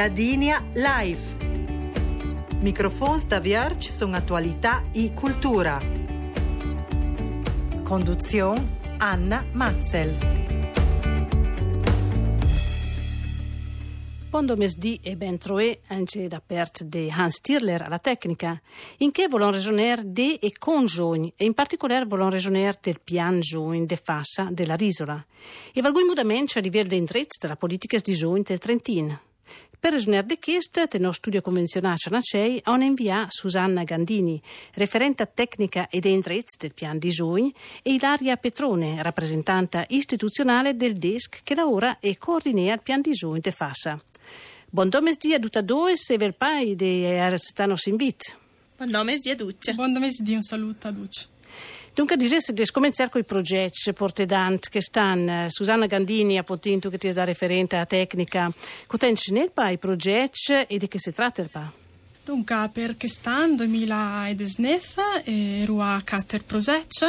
Ladinia Live. Microfons da Vierge sono attualità e cultura. Conduzione Anna Matzel. Buon domesdì e ben troé anche da parte di Hans Tirler alla tecnica, in che vogliono ragionare de e con giugni, e in particolare vogliono ragionare del pian giugni de fassa della risola, e valgui mudamenti a livello di indrizzo della politica di giugni del Trentino. Per di questo, il nostro studio convenzionale a Nacei ha inviato Susanna Gandini, referente tecnica ed indrizzo del pian di giugni, e Ilaria Petrone, rappresentante istituzionale del DESC che lavora e coordina il pian di giugni de fassa. Buon domesdì a tutti e due, se ver pai di Arstano Sinvit. Buon domesdì a tutti. Buon domesdì, un saluto a tutti. Dunque, dicesse di scominciare con i progetti portedant che stanno. Susanna Gandini ha potuto che ti è da referente a tecnica. Cotenci nel pa i progetti e di che si tratta? Dunque, per quest'anno 2019 eh, rua cater progetti,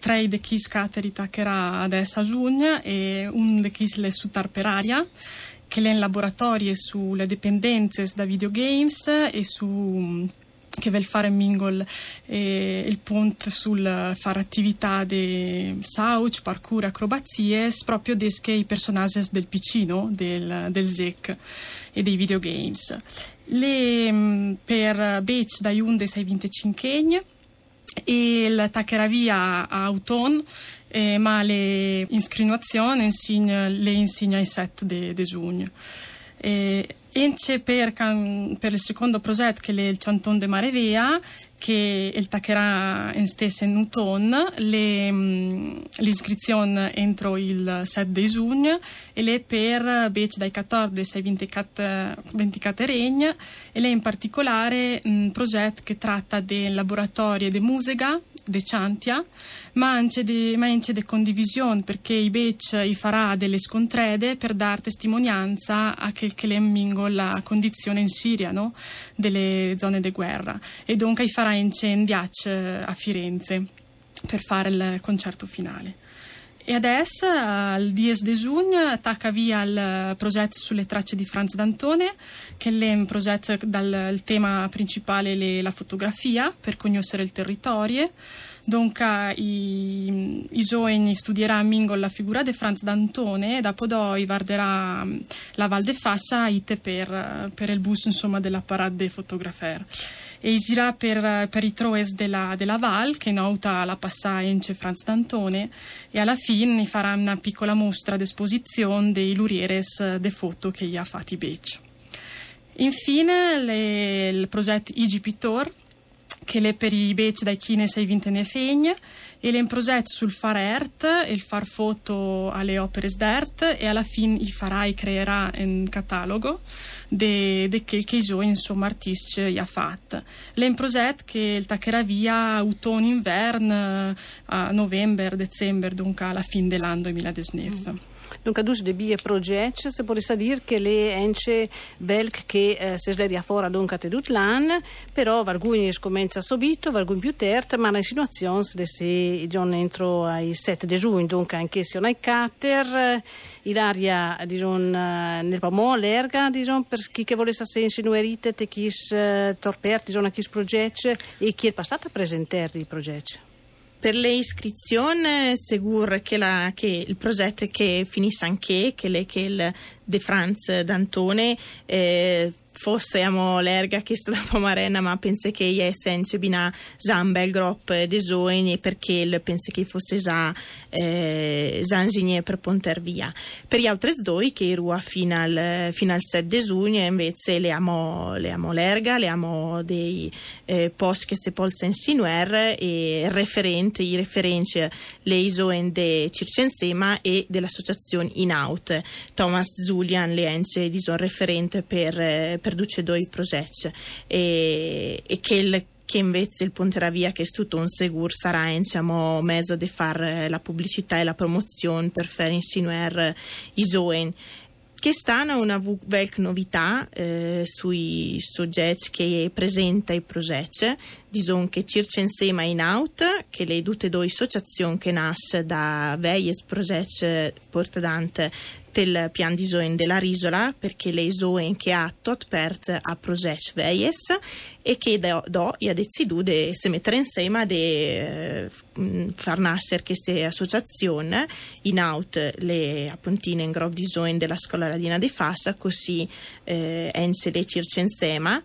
tre di chi scaterita che era adesso a giugno e un di chi le sutar per aria che è in laboratorio sulle dipendenze da videogames e su che vuol fare Mingle eh, il punto sul fare attività di sauch, parkour, acrobazie proprio desche i personaggi del piccino del, del ZEC e dei videogames. Le, per Beach da 11 ai 25 e il Taccheravia a Auton eh, ma le insegna, le insegna ai 7 di giugno. E, Ence per, per, il secondo progetto che è il Canton de Marevea che il taccherà in stessa in Uton l'iscrizione entro il 7 di giugno e le per bec dai 14 ai 24, 24 regni e le in particolare un progetto che tratta del laboratorio di musica di Ciantia ma anche di, ma anche di condivisione perché i bec i farà delle scontrede per dar testimonianza a che, che le mingo la condizione in Siria no? delle zone di guerra e dunque i farà incendiac a Firenze per fare il concerto finale. E adesso, al 10 di giugno, attacca via il progetto sulle tracce di Franz D'Antone, che è un progetto dal tema principale la fotografia per conoscere il territorio. Dunque, i, i giovani studieranno Mingo la figura di Franz D'Antone e dopo poi guarderà la Val de Fassa per, per il bus insomma, della parade fotografer e girà per, per i troes della, della Val che nota la passaggia Franz D'Antone e alla fine farà una piccola mostra d'esposizione dei lurieres de foto che gli ha fatti Bec. Infine le, il progetto IG Pittor che è per i bec dai chines ai vintene fegne e le progetto sul far art e il far foto alle opere d'art e alla fine i farai creerà un catalogo de, de che, che i insomma artisti gli ha fatto le in progetto che il taccherà via autunno inverno a novembre dicembre dunque alla fine dell'anno 2019 mm. Dunque, dus de bie progetti, se potesse dire che le ence belc che eh, si sleria fuori dunque te tutto l'anno, però alcuni comincia subito, alcuni più tardi, ma la situazione è se giorno entro ai 7 di giugno, dunque anche se non hai cater, l'aria diciamo, nel pamo l'erga, diciamo, per chi che volesse essere insinuerite, te chi torperti, diciamo, a chi progetti e chi è passato a presentare i progetti. Per le iscrizioni, sicuro che, che il progetto che finisce anche, che, le, che il De Franz D'Antone eh, fosse amo l'erga che sta da Pomarena ma penso che è senza bina già un bel gruppo di giovani perché penso che fosse già eh, già per ponter via. Per gli altri due che erano fino al, fino al 7 di giugno invece le amo, le amo l'erga le amo dei eh, post che si possono insinuare e referenti i referenti le isoen de Circensema e dell'associazione In Out. Thomas Zulian le ence di referente per eh, produce due progetti e, e che il che invece il Ponteravia che è tutto un segur sarà diciamo, mezzo di fare la pubblicità e la promozione per far insinuare i giovani Quest'anno una velk novità eh, sui soggetti che presenta i progetti, dison che circa insieme in out, che le due associazioni che nasce da veies progetti portanti del pian di zoen della risola perché le zoen che ha tot pert a prosec veies e che do, do e ha deciduto di si mettere insieme di uh, far nascere queste associazioni in out le appuntine in grob di zoen della scuola ladina di Fassa così eh, ense le circe insieme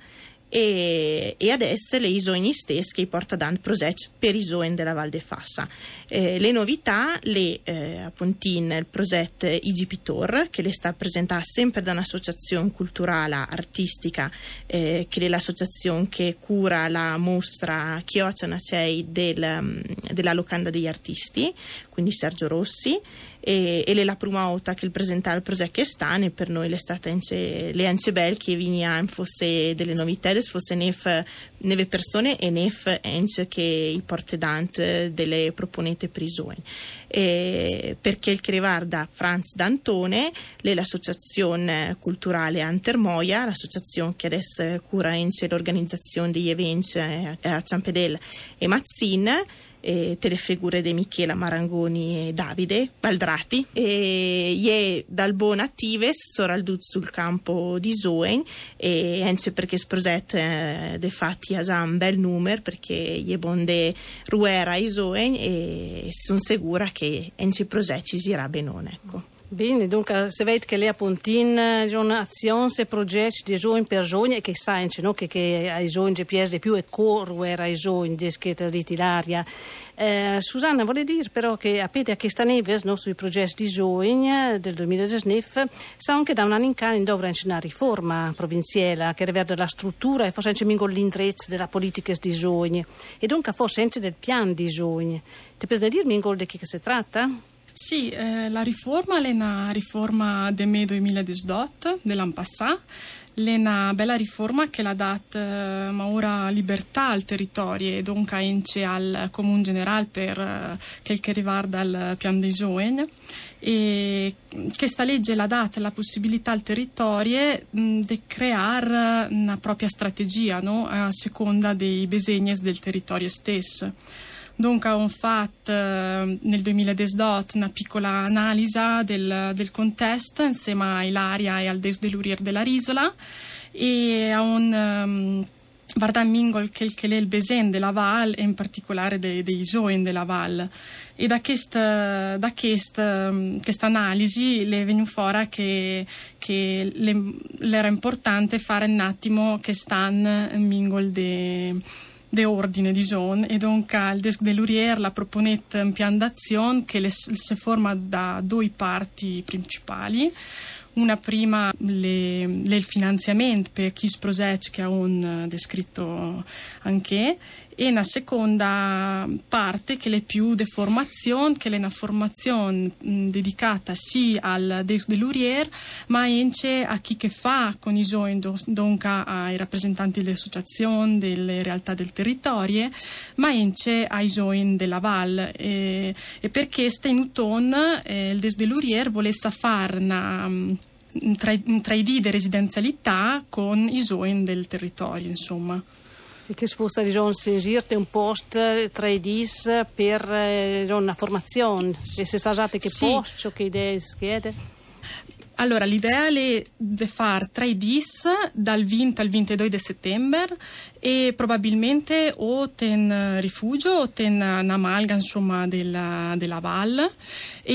e, e adesso le isoini stesse che porta dan progetto per isoen della Val de Fassa. Eh, le novità, le eh, appuntin il progetto Igipitor che le sta presentando sempre da un'associazione culturale artistica eh, che è l'associazione che cura la mostra Chioccianacei del, mm, della locanda degli artisti, quindi Sergio Rossi e, e la prima volta che il presentare il progetto che sta e per noi l'estate ence, le ence bel che venia fosse delle novità fosse nef neve persone e nef ence che i porte dant delle proponete prisone e perché il che riguarda Franz D'Antone l'associazione culturale Antermoia l'associazione che adesso cura ence l'organizzazione degli eventi a Ciampedel e Mazzin eh, telefigure di Michela Marangoni e Davide Baldrati e ie dal buon attives soraldut sul campo di Zoen e anche perché sproset eh, de fatti a un bel numero perché ie bonde ruera i Zoen e sono sicura che anche proset ci sarà benone ecco. Bene, dunque se vede che lei appuntin sono azioni e progetti di giovani per giovani e che sanno no? che, che ai giovani piace di più e correre ai giovani di schietta di l'aria. Eh, Susanna vuole dire però che appena a questa neve no, sui progetti di giovani del 2019 sa anche da un anno in canne dovrà una riforma provinciale che rivede la struttura e forse anche l'indirizzo della politica di giovani e dunque forse anche del piano di giovani. Ti puoi dire Mingol di chi si tratta? Sì, eh, la riforma è una riforma del me 2018, dell'anno passato. È una bella riforma che l'ha data eh, ora libertà al territorio e dunque anche al comune generale per eh, quel che riguarda il piano dei giovani. E questa legge l'ha data la possibilità al territorio di creare una propria strategia no? a seconda dei bisogni del territorio stesso. Dunque ho fatto eh, nel 2018 una piccola analisi del, del contesto insieme a Ilaria e al Des dell'Urier della Risola. E a un um, Vardan Mingol che, è il besen della Val e in particolare dei, dei Zoen della Val. E da questa, da questa, analisi le è venuto fuori che, che le, era importante fare un attimo che stanno Mingol de de ordine di zone e donc al desk de l'Urier la proponette un piano d'azione che si forma da due parti principali una prima le, il finanziamento per chi sprosec che ha un descritto anche e una seconda parte che è più di formazione, che è una formazione mh, dedicata sia al Dex dell'Urier, ma anche a chi che fa con i giovani, dunque ai rappresentanti delle associazioni, delle realtà del territorio, ma anche ai giovani della Val. E, e perché sta in Uton eh, il Dex dell'Urier volesse fare una un 3D di residenzialità con i giovani del territorio, insomma. E che fosse diciamo, girte un post 3D per eh, una formazione. E se sapete che sì. posto, che idee schede? Allora, l'idea è di fare 3 dis dal 20 al 22 di settembre e probabilmente o ten rifugio o ten un'amalga insomma della, della valle e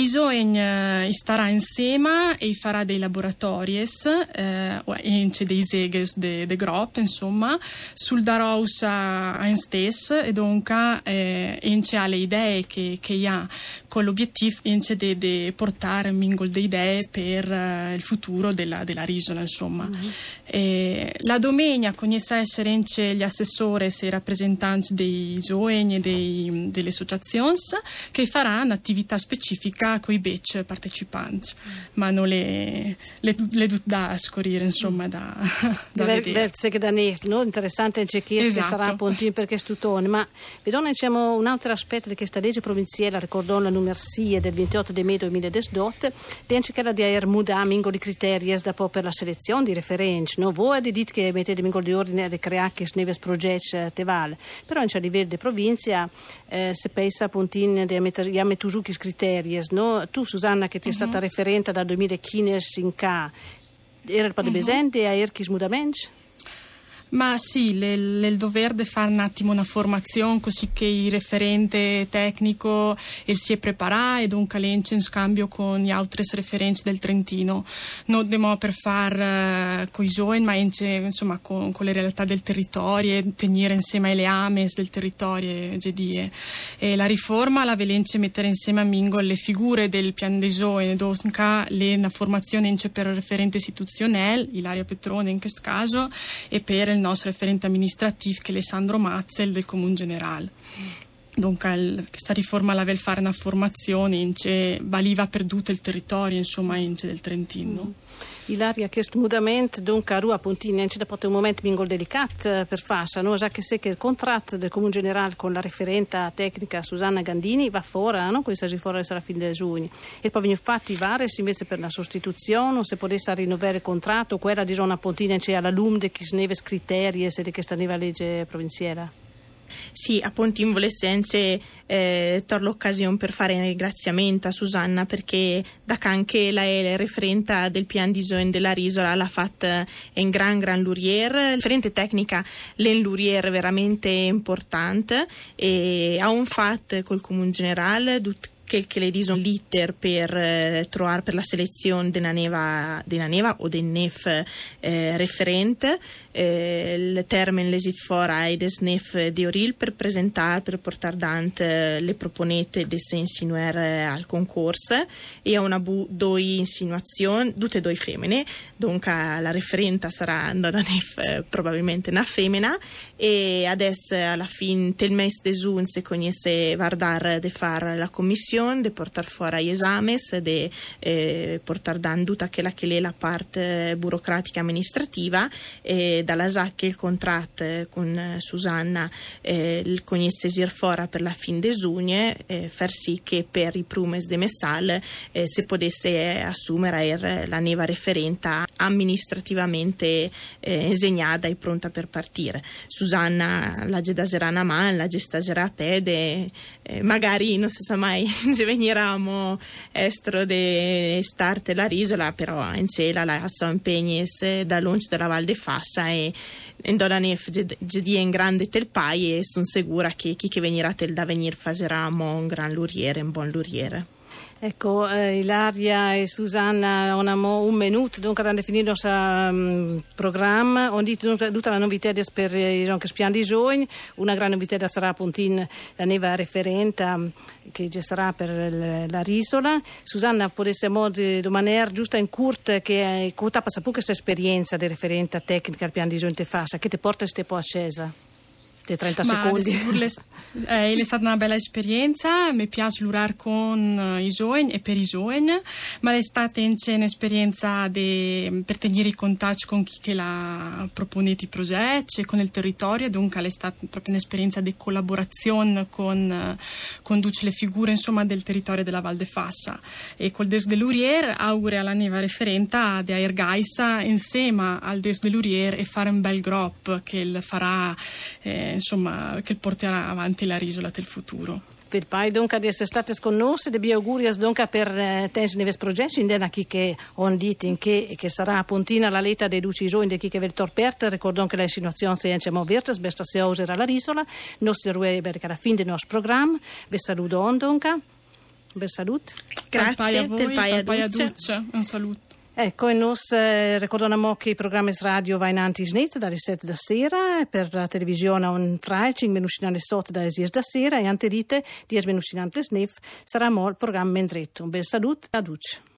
eh, starà insieme e farà dei laboratori eh, e dei seghes de, de grop insomma sul Daraus a stes. E dunque eh, ence ha le idee che, che ha con l'obiettivo di de portare un mingol di idee per eh, il futuro della, della risola insomma. Mm-hmm. e, la domenica con essere gli assessori e i rappresentanti dei giovani e dei, delle associazioni che faranno attività specifica con i bec partecipanti, mm. ma non le, le, le da scorrere, insomma, da, da Ver, vedere. che da ne, no? Interessante chi esatto. sarà pontino perché stutone, ma vediamo diciamo, un altro aspetto di questa legge provinciale, ricordò la numersia del 28 di maggio 2018, di anche quella di aver mudato mingoli criteri dopo per la selezione di referenti. No, voi detto che mettete mingoli di ordine di creare che neves progetti eh, te vale. Però in di provincia eh, se pensa appunto di mettere tutti i criteri. No? Tu Susanna che ti è stata referente dal 2015 in K, era il di uh-huh. presente a Erchis Mudaments? Ma sì, il dover di fare un attimo una formazione così che il referente tecnico si è preparato e dunque lence in scambio con gli altri referenti del Trentino. Non demo per fare uh, coesione, ma ince, insomma con, con, le realtà del territorio tenere insieme le ames del territorio e, e la riforma la velence mettere insieme a Mingo le figure del pian di e dunque le, una formazione per il referente istituzionale, Ilaria Petrone in questo caso, e per il nostro referente amministrativo che è Alessandro Mazzel del Comune Generale. Dunque, questa riforma la fare una formazione in cui valiva perduto il territorio insomma, in del Trentino. Mm. Ilaria, questo mudamento dunque a Rua Pontini c'è da un momento mingol delicato eh, per Fassa, no? Già che se che il contratto del Comune Generale con la referenta tecnica Susanna Gandini va fuori, no? Questa riforma sarà a fine giugno. E poi vengono fatti vari invece per la sostituzione, se potesse rinnovare il contratto, quella di Zona Pontini c'è alla LUM che sneve criteri e di questa nuova legge provinciale. Sì, appunto in Volessense eh, tor l'occasione per fare un ringraziamento a Susanna perché da anche la è referente del pian di zone della risola l'ha fatta in gran gran lurier, referente tecnica l'en lurier veramente importante e ha un fatto col comune generale quel che le dison l'iter per eh, trovare per la selezione della neva, della neva o del NEF eh, referente. Eh, il termine l'esit fora e des NEF di Oril per presentare, per portare dante le proponete de insinuare eh, al concorso. E a una bu due insinuazioni, tutte due femmine, dunque la referenta sarà da NEF eh, probabilmente una femmina. E adesso alla fine del mese di giugno se conosce Vardar di fare la commissione de portar gli esami, di eh, portare dan tutta quella che è la parte burocratica amministrativa e dalla SAC il contratto con Susanna eh, il cognesse fora per la fin de giugno eh, far sì che per i prumes de Messal eh, si potesse assumere la neva referenta amministrativamente eh, insegnata e pronta per partire. Susanna la gedaserana man, la gestasera pede, eh, magari non si sa mai se veniramo estro de starte la risola, però in cela la so impegni da lunch della Val de Fassa e in Dolanef gedi in grande tel pai e sono sicura che chi che venirà tel da venire faseramo un gran luriere, un buon luriere. Ecco, eh, Ilaria e Susanna hanno un minuto, dunque hanno definito il nostro um, programma, detto tutta la novità per i che spiano di giorni, una grande novità sarà appunto la neva referente um, che sarà per la risola. Susanna, potesse domandare giusto in curto che cosa passa questa esperienza di referente tecnica al piano di giorni te fa, che ti porta queste po' accesa? Dei 30 Ma secondi. Eh, è stata una bella esperienza, mi piace lavorare con i giovani e per i giovani, ma è stata anche un'esperienza de, per tenere i contatti con chi che la propone i progetti, con il territorio, dunque è stata proprio un'esperienza di collaborazione con, con tutte le figure insomma, del territorio della Val de Fassa. E col Des de Lurier augure alla neva referenta di Air Gaisa insieme al Des de Lurier e fare un bel gruppo che farà eh, insomma, che porterà avanti la risola del futuro. Per pai dunque di essere state sconnosse, de auguri dunque per eh, tens neves progetti, in dena chi che on dit in che, che sarà appuntina la leta dei duci giorni di chi che vel torperte, ricordo che la situazione si è moverta, besta se userà la risola, nostro rue per la fine del nostro programma, vi saluto dunque. Ben salut. Grazie, a voi, a Duce. Un saluto. Ecco, e noi eh, ricordiamo che i programmi radio vanno avanti snit dalle 7 da sera, per la televisione un 3, 5 minuti alle 8 da 6 da sera e anche dite 10 minuti alle snif sarà il programma Mendretto. Un bel saluto a tutti.